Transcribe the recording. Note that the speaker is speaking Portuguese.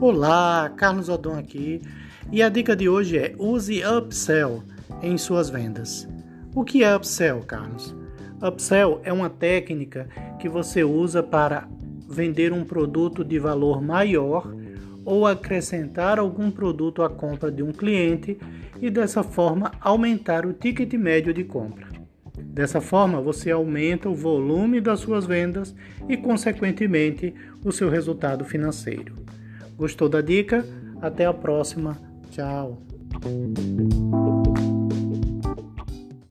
Olá, Carlos Odon aqui. E a dica de hoje é use upsell em suas vendas. O que é upsell, Carlos? Upsell é uma técnica que você usa para vender um produto de valor maior ou acrescentar algum produto à compra de um cliente e dessa forma aumentar o ticket médio de compra. Dessa forma, você aumenta o volume das suas vendas e, consequentemente, o seu resultado financeiro. Gostou da dica? Até a próxima. Tchau.